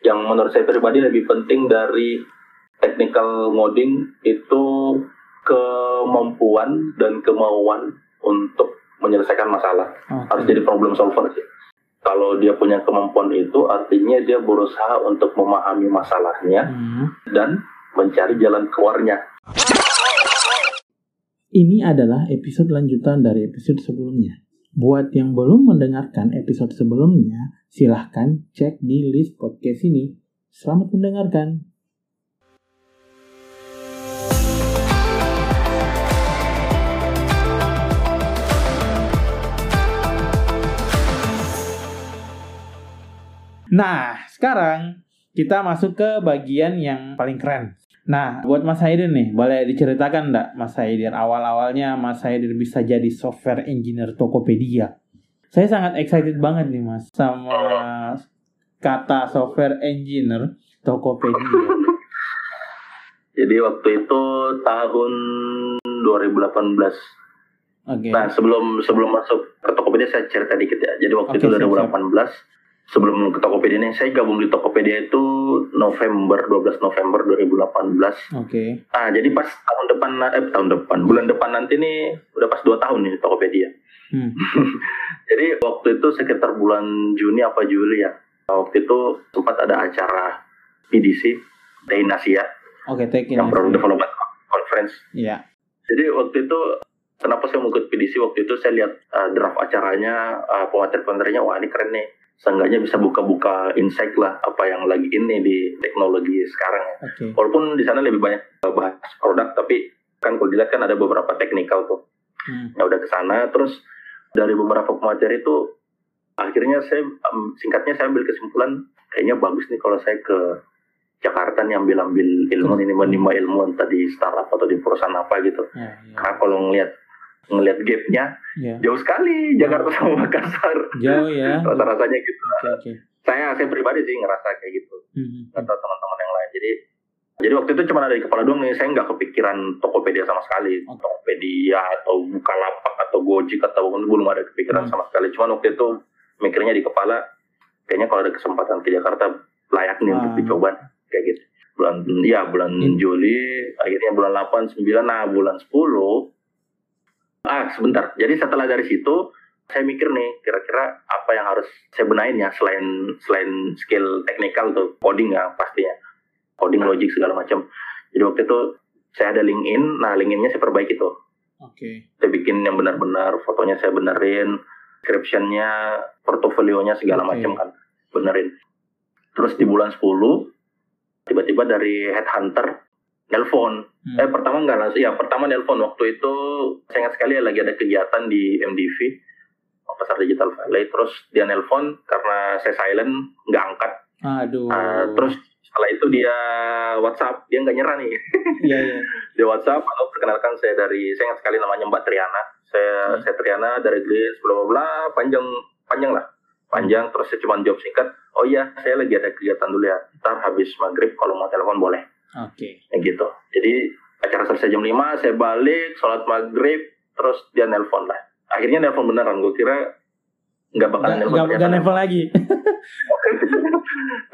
yang menurut saya pribadi lebih penting dari technical ngoding itu kemampuan dan kemauan untuk menyelesaikan masalah. Oke. Harus jadi problem solver sih. Kalau dia punya kemampuan itu artinya dia berusaha untuk memahami masalahnya Hmm. dan mencari jalan keluarnya. Ini adalah episode lanjutan dari episode sebelumnya. Buat yang belum mendengarkan episode sebelumnya, silahkan cek di list podcast ini. Selamat mendengarkan. Nah, sekarang kita masuk ke bagian yang paling keren. Nah, buat Mas Haidin nih, boleh diceritakan enggak Mas Haidin awal-awalnya Mas Haidin bisa jadi software engineer Tokopedia? Saya sangat excited banget nih Mas sama kata software engineer Tokopedia. Jadi waktu itu tahun 2018. Oke. Nah sebelum sebelum masuk ke Tokopedia saya cerita dikit ya. Jadi waktu Oke, itu siap, 2018 sebelum ke Tokopedia ini saya gabung di Tokopedia itu November 12 November 2018. Oke. Ah jadi pas tahun depan eh tahun depan bulan depan nanti nih udah pas dua tahun nih Tokopedia. Hmm. Jadi waktu itu sekitar bulan Juni apa Juli ya. Waktu itu sempat ada acara PDC Dain Asia Oke, take it. yang Product Development Conference. Iya. Jadi waktu itu kenapa saya mau ikut PDC waktu itu saya lihat uh, draft acaranya, uh, pemateri-pematerinya, wah ini keren nih. Seenggaknya bisa buka-buka insight lah apa yang lagi ini di teknologi sekarang ya. Oke. Walaupun di sana lebih banyak uh, bahas produk, tapi kan kalau dilihat kan ada beberapa teknikal tuh. Hmm. Ya udah ke sana, terus dari beberapa pemateri itu akhirnya saya um, singkatnya saya ambil kesimpulan kayaknya bagus nih kalau saya ke Jakarta nih ambil ambil ilmu ini menimba ilmu entah di startup atau di perusahaan apa gitu. Ya, ya. Karena kalau ngelihat ngelihat gapnya Ya. jauh sekali Jakarta sama Makassar. Jauh ya. Oke, Rasa-rasanya gitu. oke. Saya saya pribadi sih ngerasa kayak gitu. Hmm. Atau teman-teman yang lain. Jadi jadi waktu itu cuma ada di kepala doang nih. Saya nggak kepikiran Tokopedia sama sekali. Tokopedia atau Bukalapak Gojek atau belum ada kepikiran Hmm. sama sekali. Cuma waktu itu mikirnya di kepala kayaknya kalau ada kesempatan ke Jakarta layak nih untuk Ah. dicoba kayak gitu. Bulan ya bulan In- Juli, akhirnya bulan 8, 9, nah bulan 10 Ah, sebentar. Jadi setelah dari situ saya mikir nih kira-kira apa yang harus saya benahin ya selain selain skill teknikal tuh coding ya pastinya coding logic segala macam jadi waktu itu saya ada LinkedIn nah LinkedIn-nya saya perbaiki tuh Oke. saya bikin yang benar-benar fotonya saya benerin description-nya portofolionya segala Oke. macam kan benerin terus di bulan 10 tiba-tiba dari headhunter nelpon Hmm. Eh pertama enggak langsung ya pertama nelpon waktu itu saya ingat sekali lagi ada kegiatan di MDV pasar digital Valley terus dia nelpon karena saya silent nggak angkat Aduh. Ah, terus setelah itu dia WhatsApp dia nggak nyerah nih Iya, iya. dia WhatsApp lalu perkenalkan saya dari saya ingat sekali namanya Mbak Triana saya Hmm. saya Triana dari Glis bla bla bla panjang panjang lah panjang terus saya cuma jawab singkat oh iya saya lagi ada kegiatan dulu ya ntar habis maghrib kalau mau telepon boleh Oke. kayak gitu. Jadi acara selesai jam 5, saya balik, sholat maghrib, terus dia nelpon lah. Akhirnya nelpon beneran, gue kira nggak bakal Gak, nelpon. level lagi.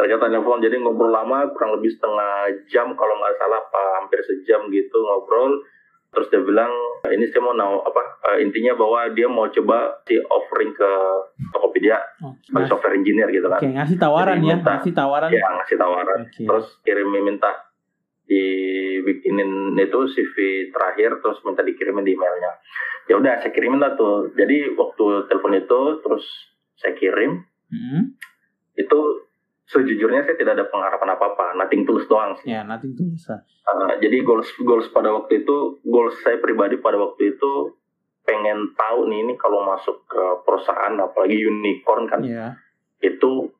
ternyata nelpon, jadi ngobrol lama, kurang lebih setengah jam, kalau nggak salah, apa hampir sejam gitu ngobrol. Terus dia bilang, ini saya mau naw, apa eh, intinya bahwa dia mau coba si offering ke Tokopedia Oh, sebagai ngas- software engineer gitu kan. Oke, ngasih tawaran Jadi ya, minta- ngasih tawaran. Ya ngasih tawaran. Oke. terus kirim minta dibikinin itu CV terakhir terus minta dikirimin di emailnya ya udah saya kirimin lah tuh jadi waktu telepon itu terus saya kirim Hmm. itu sejujurnya saya tidak ada pengharapan apa apa nothing tulus doang sih. Ya, nanti itu bisa. Uh, jadi goals goals pada waktu itu goals saya pribadi pada waktu itu pengen tahu nih ini kalau masuk ke perusahaan apalagi unicorn kan Ya, itu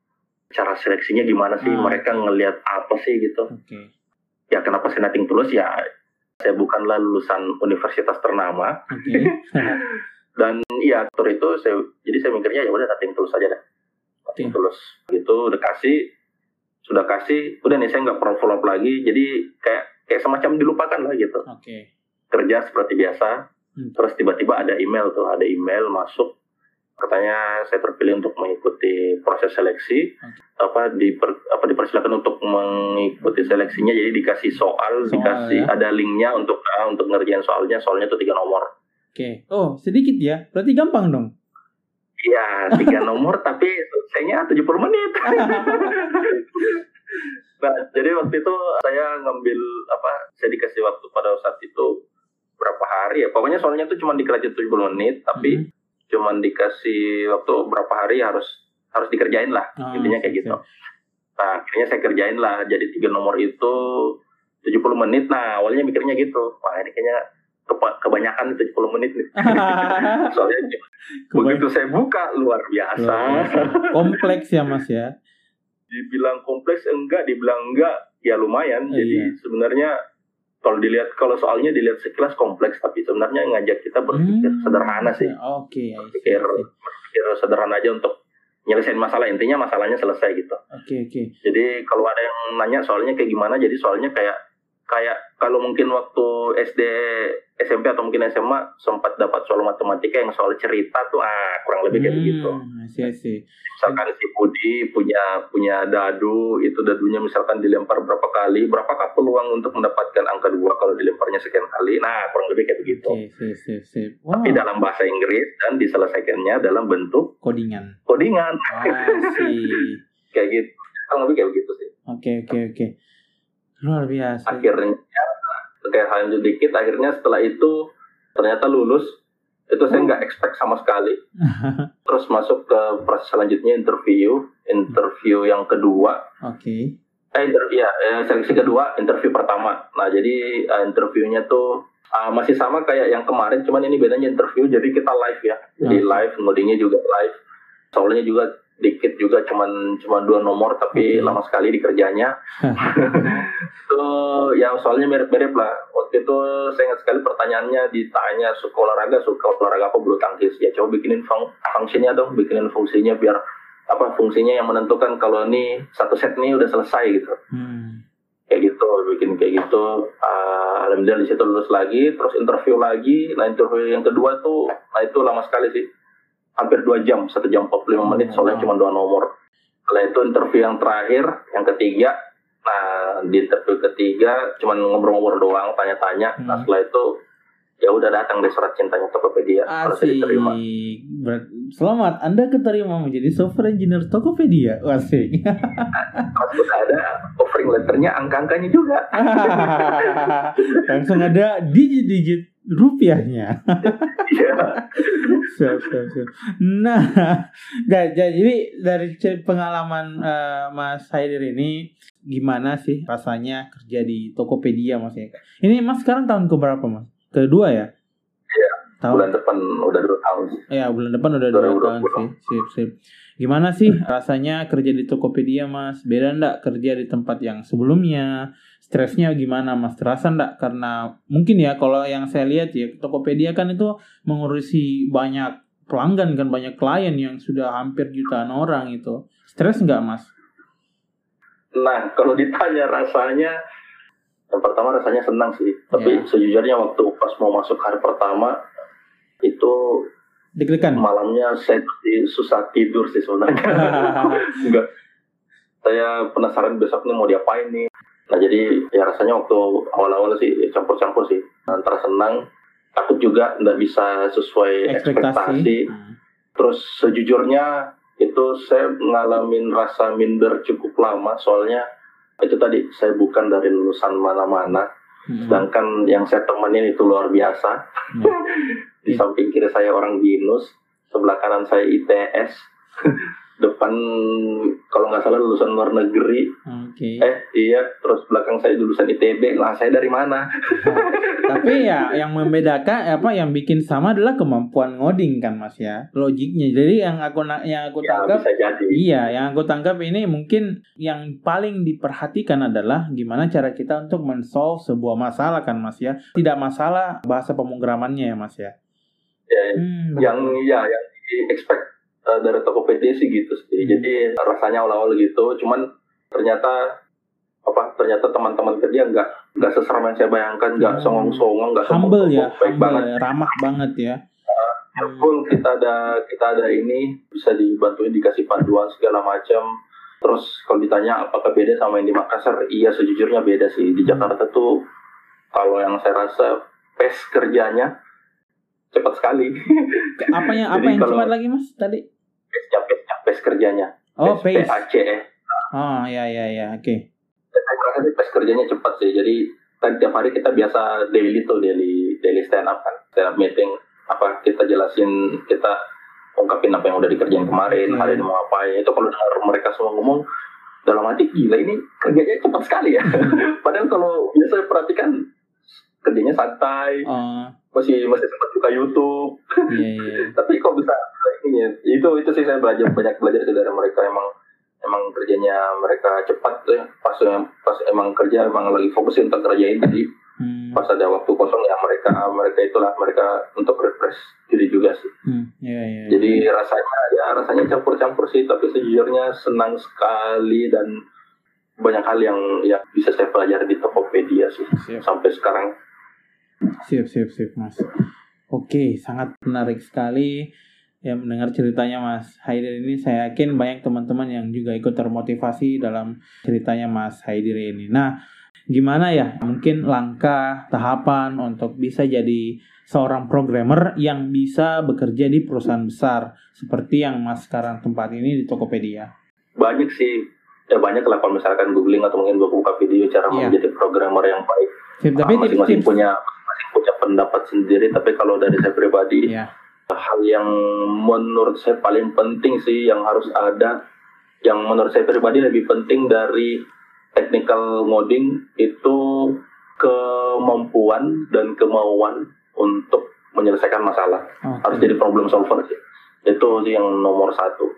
cara seleksinya gimana sih? Ah, mereka ngelihat apa sih gitu? Oke. ya kenapa saya nothing tulus ya saya bukanlah lulusan universitas ternama. Oke. dan ya aktor itu saya jadi saya mikirnya ya udah nothing tulus aja dah nothing Oke. tulus gitu udah kasih sudah kasih udah nih saya nggak pernah follow up lagi jadi kayak kayak semacam dilupakan lah gitu Oke. kerja seperti biasa Hmm. terus tiba-tiba ada email tuh ada email masuk katanya saya terpilih untuk mengikuti proses seleksi apa diper, apa dipersilakan untuk mengikuti seleksinya jadi dikasih soal, Soal, dikasih ya. ada linknya untuk ah, untuk ngerjain soalnya soalnya tuh tiga nomor Oke. Oh, sedikit ya. Berarti gampang dong. Iya tiga nomor tapi selesainya 70 menit. Nah jadi waktu itu saya ngambil apa saya dikasih waktu pada saat itu berapa hari ya. Pokoknya soalnya tuh cuma dikerjain 70 menit tapi Hmm. cuman dikasih waktu berapa hari harus harus dikerjain lah Oh, intinya kayak gitu. nah akhirnya saya kerjain lah jadi tiga nomor itu 70 menit. Nah awalnya mikirnya gitu wah ini kayaknya kebanyakan 70 menit nih. Soalnya begitu saya buka luar biasa. Kompleks ya Mas ya. dibilang kompleks enggak. Dibilang enggak ya lumayan. Iya. jadi sebenarnya kalau dilihat kalau soalnya dilihat sekilas kompleks tapi sebenarnya ngajak kita berpikir Hmm, sederhana sih. Oke, see, berpikir berpikir sederhana aja untuk nyelesain masalah. Intinya masalahnya selesai gitu. Oke, oke. jadi kalau ada yang nanya soalnya kayak gimana jadi soalnya kayak kayak kalau mungkin waktu SD SMP atau mungkin SMA sempat dapat soal matematika yang soal cerita tuh ah kurang lebih kayak begitu Hmm, I see, I see. misalkan si Budi punya punya dadu itu dadunya misalkan dilempar berapa kali berapakah peluang untuk mendapatkan angka dua kalau dilemparnya sekian kali nah kurang lebih kayak begitu Oke, sip, sip. Wow, tapi dalam bahasa Inggris dan diselesaikannya dalam bentuk codingan. codingan Ah, sih. kayak gitu kurang lebih kayak begitu sih Oke, oke, oke. Luar biasa. akhirnya kayak hal sedikit akhirnya setelah itu ternyata lulus. Itu saya nggak expect sama sekali. Terus masuk ke proses selanjutnya interview. Interview yang kedua. Oke. eh interview ya eh, seleksi kedua interview pertama. Nah jadi eh, interviewnya tuh ah, masih sama kayak yang kemarin. Cuman ini bedanya interview jadi kita live ya. Jadi live ngodingnya juga live. Soalnya juga dikit juga cuman cuma dua nomor tapi Oke. lama sekali dikerjanya. Itu ya soalnya mirip-mirip lah. Waktu itu saya ingat sekali pertanyaannya ditanya suka olahraga? Suka olahraga apa bulu tangkis? Ya coba bikinin fung fungsinya dong bikinin fungsinya biar apa fungsinya yang menentukan kalau ini satu set ini udah selesai gitu. Hmm. kayak gitu bikin kayak gitu. Ah, alhamdulillah di situ lulus lagi terus interview lagi. Nah interview yang kedua tuh nah itu lama sekali sih hampir dua jam satu jam 45 menit soalnya cuma dua nomor setelah itu interview yang terakhir yang ketiga nah di interview ketiga cuma ngobrol-ngobrol doang tanya-tanya nah Hmm. setelah itu ya udah datang deh surat cintanya Tokopedia Asik. diterima Ber- Selamat, Anda keterima menjadi software engineer Tokopedia. Asik. udah ada offering letternya angka-angkanya juga Langsung ada digit-digit rupiahnya. Iya. siap, siap, siap. Nah, guys, jadi dari pengalaman eh, Mas Haidir ini gimana sih rasanya kerja di Tokopedia Mas ya? Ini Mas sekarang tahun keberapa Mas? Kedua ya? Iya, Tahun bulan depan udah dua tahun sih Ya bulan depan udah dua 2020. tahun sih. Sip, sip. Gimana sih rasanya kerja di Tokopedia mas? Beda ndak kerja di tempat yang sebelumnya? Stresnya gimana mas? Terasa ndak? Karena mungkin ya kalau yang saya lihat ya Tokopedia kan itu mengurusi banyak pelanggan kan banyak klien yang sudah hampir jutaan orang itu. Stres nggak mas? Nah, kalau ditanya rasanya, yang pertama rasanya senang sih. Tapi Ya. sejujurnya waktu pas mau masuk hari pertama, itu Deg-degan. malamnya saya susah tidur sih sebenarnya. Enggak. Saya penasaran besok nih mau diapain nih. Nah, jadi ya rasanya waktu awal-awal sih ya campur-campur sih. Antara senang, takut juga nggak bisa sesuai ekspektasi. Ekspektasi. Hmm. Terus sejujurnya itu saya ngalamin rasa minder cukup lama soalnya itu tadi saya bukan dari lulusan mana-mana Hmm. sedangkan yang saya temenin itu luar biasa Ya. di samping kiri saya orang binus sebelah kanan saya ITS depan kalau nggak salah lulusan luar negeri Oke. eh iya terus belakang saya lulusan ITB lah saya dari mana Tapi ya yang membedakan apa yang bikin sama adalah kemampuan ngoding kan Mas ya. Logiknya. Jadi yang aku yang aku ya tangkap Iya, yang aku tangkap ini mungkin yang paling diperhatikan adalah gimana cara kita untuk men-solve sebuah masalah kan Mas ya. Tidak masalah bahasa pemrogramannya ya Mas ya. ya, Hmm, yang ya yang di expect uh, dari Tokopedia sih gitu sih. Hmm. Jadi rasanya awal-awal gitu, cuman ternyata apa ternyata teman-teman kerja nggak nggak seseram yang saya bayangkan, nggak Hmm. songong-songong, nggak humble ya, baik humble, banget. ya, ramah banget ya. full kita ada kita ada ini bisa dibantuin dikasih panduan segala macam terus kalau ditanya apakah beda sama yang di Makassar iya sejujurnya beda sih di Jakarta tuh kalau yang saya rasa pace kerjanya cepat sekali apa yang apa yang cepat lagi mas tadi pace kerjanya. Oh pace PACE oh ya ya ya oke. Saya rasa kerjanya cepat sih. Jadi kan tiap hari kita biasa daily tuh daily daily stand up kan. Stand up meeting apa kita jelasin kita ungkapin apa yang udah dikerjain kemarin hari ini mau ngapain itu kalau dengar mereka semua ngomong dalam hati gila ini kerjanya cepat sekali ya. Padahal kalau biasa perhatikan kerjanya santai. Oh masih masih sempat buka YouTube. Iya iya. Tapi kok bisa ini ya? Itu itu sih saya belajar banyak belajar dari mereka. Emang emang kerjanya mereka cepat tuh ya. pas pas emang kerja emang lagi fokus untuk kerjain jadi hmm. pas ada waktu kosong ya mereka mereka itulah mereka untuk refresh diri juga sih. Hmm. iya iya. Jadi rasanya ya rasanya campur-campur sih. Tapi sejujurnya senang sekali dan banyak hal yang ya bisa saya pelajari di Tokopedia sih. Siap. Sampai sekarang Siap, siap, siap, Mas. Oke, sangat menarik sekali ya mendengar ceritanya Mas Haidir ini. Saya yakin banyak teman-teman yang juga ikut termotivasi dalam ceritanya Mas Haidir ini. Nah, gimana ya mungkin langkah tahapan untuk bisa jadi seorang programmer yang bisa bekerja di perusahaan besar seperti yang Mas sekarang tempat ini di Tokopedia. banyak sih ya banyak lah kalau misalkan googling atau mungkin buka video cara Iya. menjadi programmer yang baik Sip, tapi Ah, masing-masing punya punya pendapat sendiri tapi kalau dari saya pribadi ya. hal yang menurut saya paling penting sih yang harus ada yang menurut saya pribadi lebih penting dari technical ngoding itu kemampuan dan kemauan untuk menyelesaikan masalah Oke. harus jadi problem solver sih itu sih yang nomor satu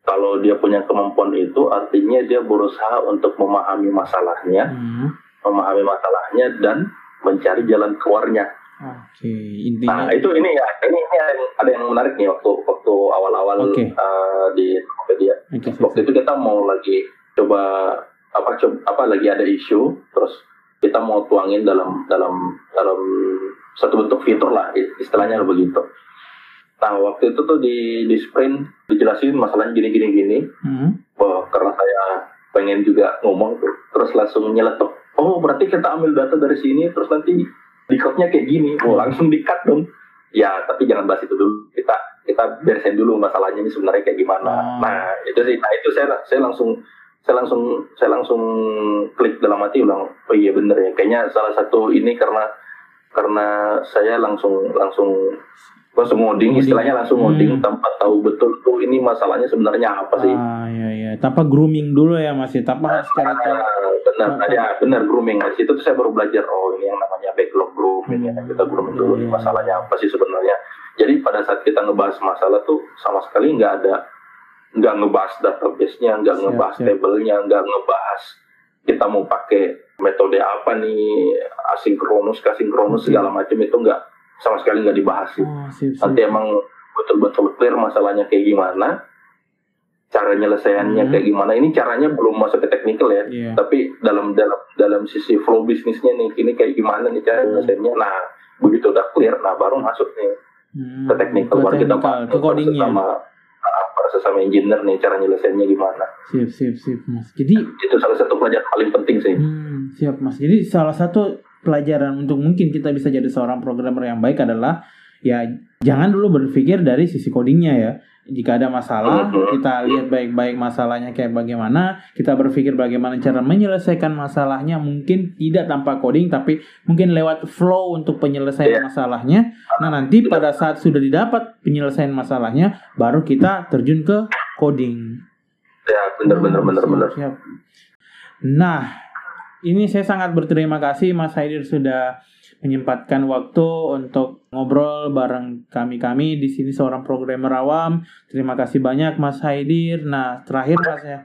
kalau dia punya kemampuan itu artinya dia berusaha untuk memahami masalahnya Hmm. memahami masalahnya dan mencari jalan keluarnya Oke, intinya Nah itu ini ya ini, ini ada yang, ada yang menarik nih waktu waktu awal-awal Oke. eh, di Tokopedia. Siap, Waktu itu kita mau lagi coba apa coba apa lagi ada isu terus kita mau tuangin dalam dalam dalam satu bentuk fitur lah istilahnya begitu. Nah waktu itu tuh di di sprint dijelasin masalahnya gini gini gini. Hmm. Wah karena saya pengen juga ngomong tuh terus langsung nyeletuk. Oh berarti kita ambil data dari sini terus nanti di code-nya kayak gini. Oh langsung di cut dong. Ya tapi jangan bahas itu dulu. Kita kita beresin dulu masalahnya ini sebenarnya kayak gimana. Oh. Nah itu sih. Nah itu saya saya langsung saya langsung saya langsung klik dalam hati bilang oh iya bener ya kayaknya salah satu ini karena karena saya langsung langsung langsung ngoding istilahnya langsung ngoding Hmm. tanpa tahu betul tuh ini masalahnya sebenarnya apa sih Ah, iya iya. Tanpa grooming dulu ya Mas, ya. tanpa harus cari tahu. Benar Ah, ya benar grooming. Di situ tuh saya baru belajar oh ini yang namanya backlog grooming ya Hmm. kita grooming dulu. Iya. masalahnya apa sih sebenarnya? Jadi pada saat kita ngebahas masalah tuh sama sekali nggak ada nggak ngebahas database-nya nggak ngebahas siap. table-nya nggak ngebahas kita mau pakai metode apa nih asinkronus kasinkronus segala macam itu nggak sama sekali nggak dibahas sih. Oh, nanti emang betul-betul clear masalahnya kayak gimana cara nyelesaiannya Hmm. kayak gimana ini caranya belum masuk ke teknikal ya Iya. tapi dalam dalam dalam sisi flow bisnisnya nih ini kayak gimana nih cara Hmm. nyelesaiannya nah begitu udah clear nah baru masuk nih Hmm, ke teknikal baru kita ke codingnya. sama sama engineer nih cara nyelesaiannya gimana Sip, sip, sip, Mas. Jadi itu salah satu pelajaran paling penting sih Hmm, siap mas. Jadi salah satu pelajaran untuk mungkin kita bisa jadi seorang programmer yang baik adalah ya jangan dulu berpikir dari sisi codingnya ya. Jika ada masalah, kita lihat baik-baik masalahnya kayak bagaimana, kita berpikir bagaimana cara menyelesaikan masalahnya mungkin tidak tanpa coding tapi mungkin lewat flow untuk penyelesaian Iya. masalahnya. Nah, nanti pada saat sudah didapat penyelesaian masalahnya baru kita terjun ke coding. ya bener Oh, bener siap, bener siap. Nah, ini saya sangat berterima kasih Mas Haidir sudah menyempatkan waktu untuk ngobrol bareng kami-kami di sini seorang programmer awam. Terima kasih banyak Mas Haidir. Nah, terakhir Mas ya.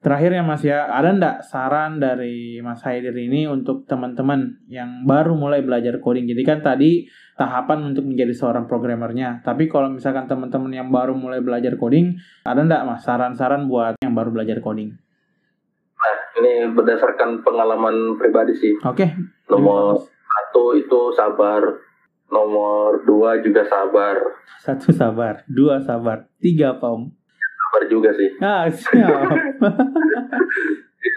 Terakhir ya Mas ya, ada ndak saran dari Mas Haidir ini untuk teman-teman yang baru mulai belajar coding? Jadi kan tadi tahapan untuk menjadi seorang programmernya. Tapi kalau misalkan teman-teman yang baru mulai belajar coding, ada ndak Mas saran-saran buat yang baru belajar coding? nah ini berdasarkan pengalaman pribadi sih Oke. nomor satu itu sabar Nomor dua juga sabar. Satu sabar, dua sabar, tiga apa om? Sabar juga sih. Ah siap.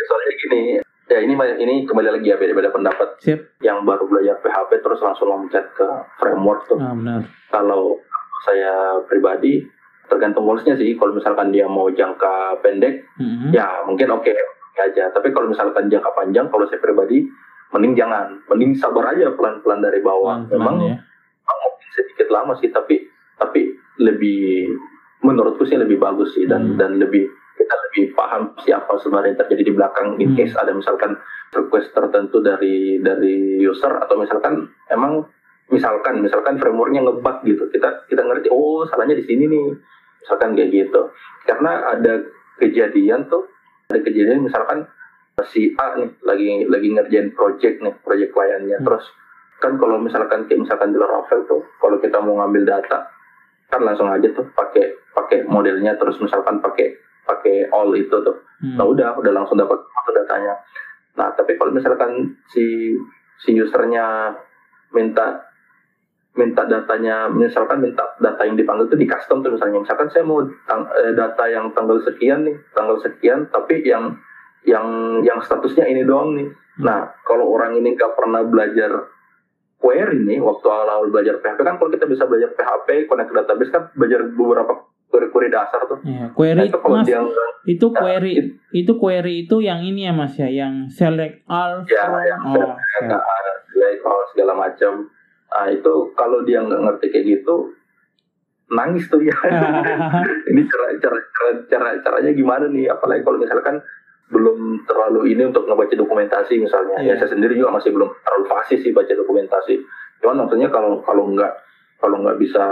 Soalnya gini, ya ini ini kembali lagi ya beda-beda pendapat. Siap. Yang baru belajar PHP terus langsung loncat ke framework tuh. Ah benar. Kalau saya pribadi tergantung goalsnya sih. Kalau misalkan dia mau jangka pendek, Mhm. ya mungkin oke aja. Tapi kalau misalkan jangka panjang, kalau saya pribadi mending jangan, mending sabar aja pelan-pelan dari bawah. Pelan-pelan Memang ya. mungkin sedikit lama sih, tapi tapi lebih menurutku sih lebih bagus sih dan Hmm. dan lebih kita lebih paham siapa sebenarnya yang terjadi di belakang in Hmm. case ada misalkan request tertentu dari dari user atau misalkan emang misalkan misalkan frameworknya ngebug gitu kita kita ngerti oh salahnya di sini nih misalkan kayak gitu karena ada kejadian tuh ada kejadian misalkan si A nih lagi lagi ngerjain project nih project kliennya Hmm. terus kan kalau misalkan kayak misalkan di Laravel tuh kalau kita mau ngambil data kan langsung aja tuh pakai pakai modelnya terus misalkan pakai pakai all itu tuh Hmm. nah udah udah langsung dapat datanya nah tapi kalau misalkan si si usernya minta minta datanya misalkan minta data yang dipanggil itu di custom tuh misalnya misalkan saya mau tang- eh, data yang tanggal sekian nih tanggal sekian tapi yang yang yang statusnya ini doang nih nah kalau orang ini nggak pernah belajar query nih waktu awal-awal belajar PHP kan kalau kita bisa belajar PHP connect ke database kan belajar beberapa query-query dasar tuh Ya, nah, query itu kalau mas, dia itu Nah, query itu query itu yang ini ya mas ya, yang select all Ya, from yang oh, siap. like oh, segala macam. Nah itu kalau dia nggak ngerti kayak gitu, nangis tuh ya. ini cara cara cara cara caranya gimana nih? Apalagi kalau misalkan belum terlalu ini untuk ngebaca dokumentasi misalnya. Iya. Ya saya sendiri juga masih belum terlalu fasih sih baca dokumentasi. Cuman maksudnya kalau kalau nggak kalau nggak bisa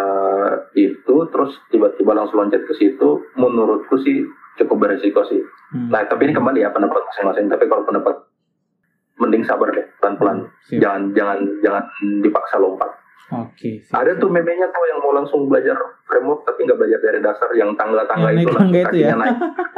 itu terus tiba-tiba langsung loncat ke situ, menurutku sih cukup beresiko sih. Hmm. Nah, tapi ini kembali ya pendapat masing-masing. Tapi kalau pendapat mending sabar deh, pelan-pelan. Siap. Jangan jangan jangan dipaksa lompat. Oke. siap, Ada tuh memenya tuh yang mau langsung belajar framework tapi nggak belajar dari dasar yang tangga-tangga Yang itu tangga itu ya. naik.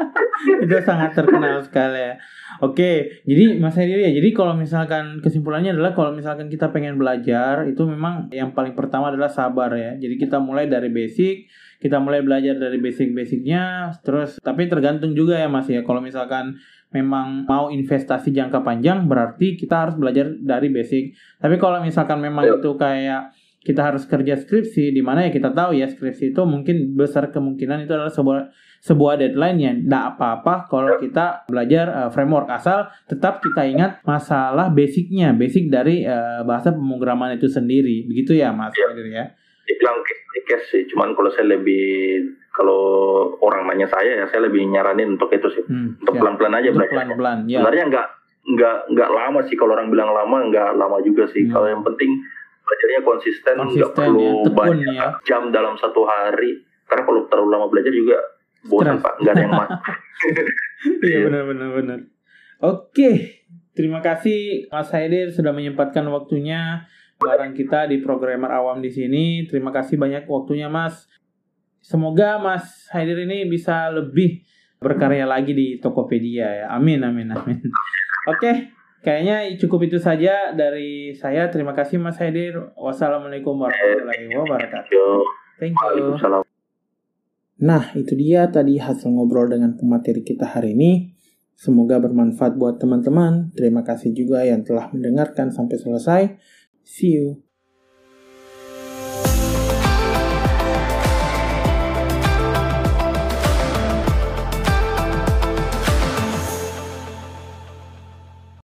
itu sangat terkenal sekali ya. Oke, jadi Mas Hedi ya, jadi kalau misalkan kesimpulannya adalah kalau misalkan kita pengen belajar itu memang yang paling pertama adalah sabar ya. Jadi kita mulai dari basic, kita mulai belajar dari basic-basicnya, terus tapi tergantung juga ya Mas ya. Kalau misalkan memang mau investasi jangka panjang berarti kita harus belajar dari basic. Tapi kalau misalkan memang Yuk. itu kayak kita harus kerja skripsi di mana ya kita tahu ya skripsi itu mungkin besar kemungkinan itu adalah sebuah sebuah deadline yang tidak apa-apa kalau kita belajar uh, framework asal tetap kita ingat masalah basicnya basic dari uh, bahasa pemrograman itu sendiri begitu ya mas Iya. Kadir ya Dibilang case sih. Cuman kalau saya lebih kalau orang nanya saya ya saya lebih nyaranin untuk itu sih. hmm, Untuk siap. pelan-pelan aja Untuk belajarnya. pelan-pelan ya Sebenarnya nggak nggak nggak lama sih kalau orang bilang lama nggak lama juga sih. Hmm. Kalau yang penting belajarnya konsisten, nggak perlu ya, tekun banyak ya. jam dalam satu hari. Karena kalau terlalu lama belajar juga bosan pak, nggak ada yang mas. Iya benar benar benar. Oke, terima kasih Mas Haidir sudah menyempatkan waktunya bareng kita di programmer awam di sini. Terima kasih banyak waktunya Mas. Semoga Mas Haidir ini bisa lebih berkarya lagi di Tokopedia ya. Amin amin amin. Oke, kayaknya cukup itu saja dari saya. Terima kasih Mas Haidir. Wassalamualaikum warahmatullahi wabarakatuh. Thank you. Nah, itu dia tadi hasil ngobrol dengan pemateri kita hari ini. Semoga bermanfaat buat teman-teman. Terima kasih juga yang telah mendengarkan sampai selesai. See you.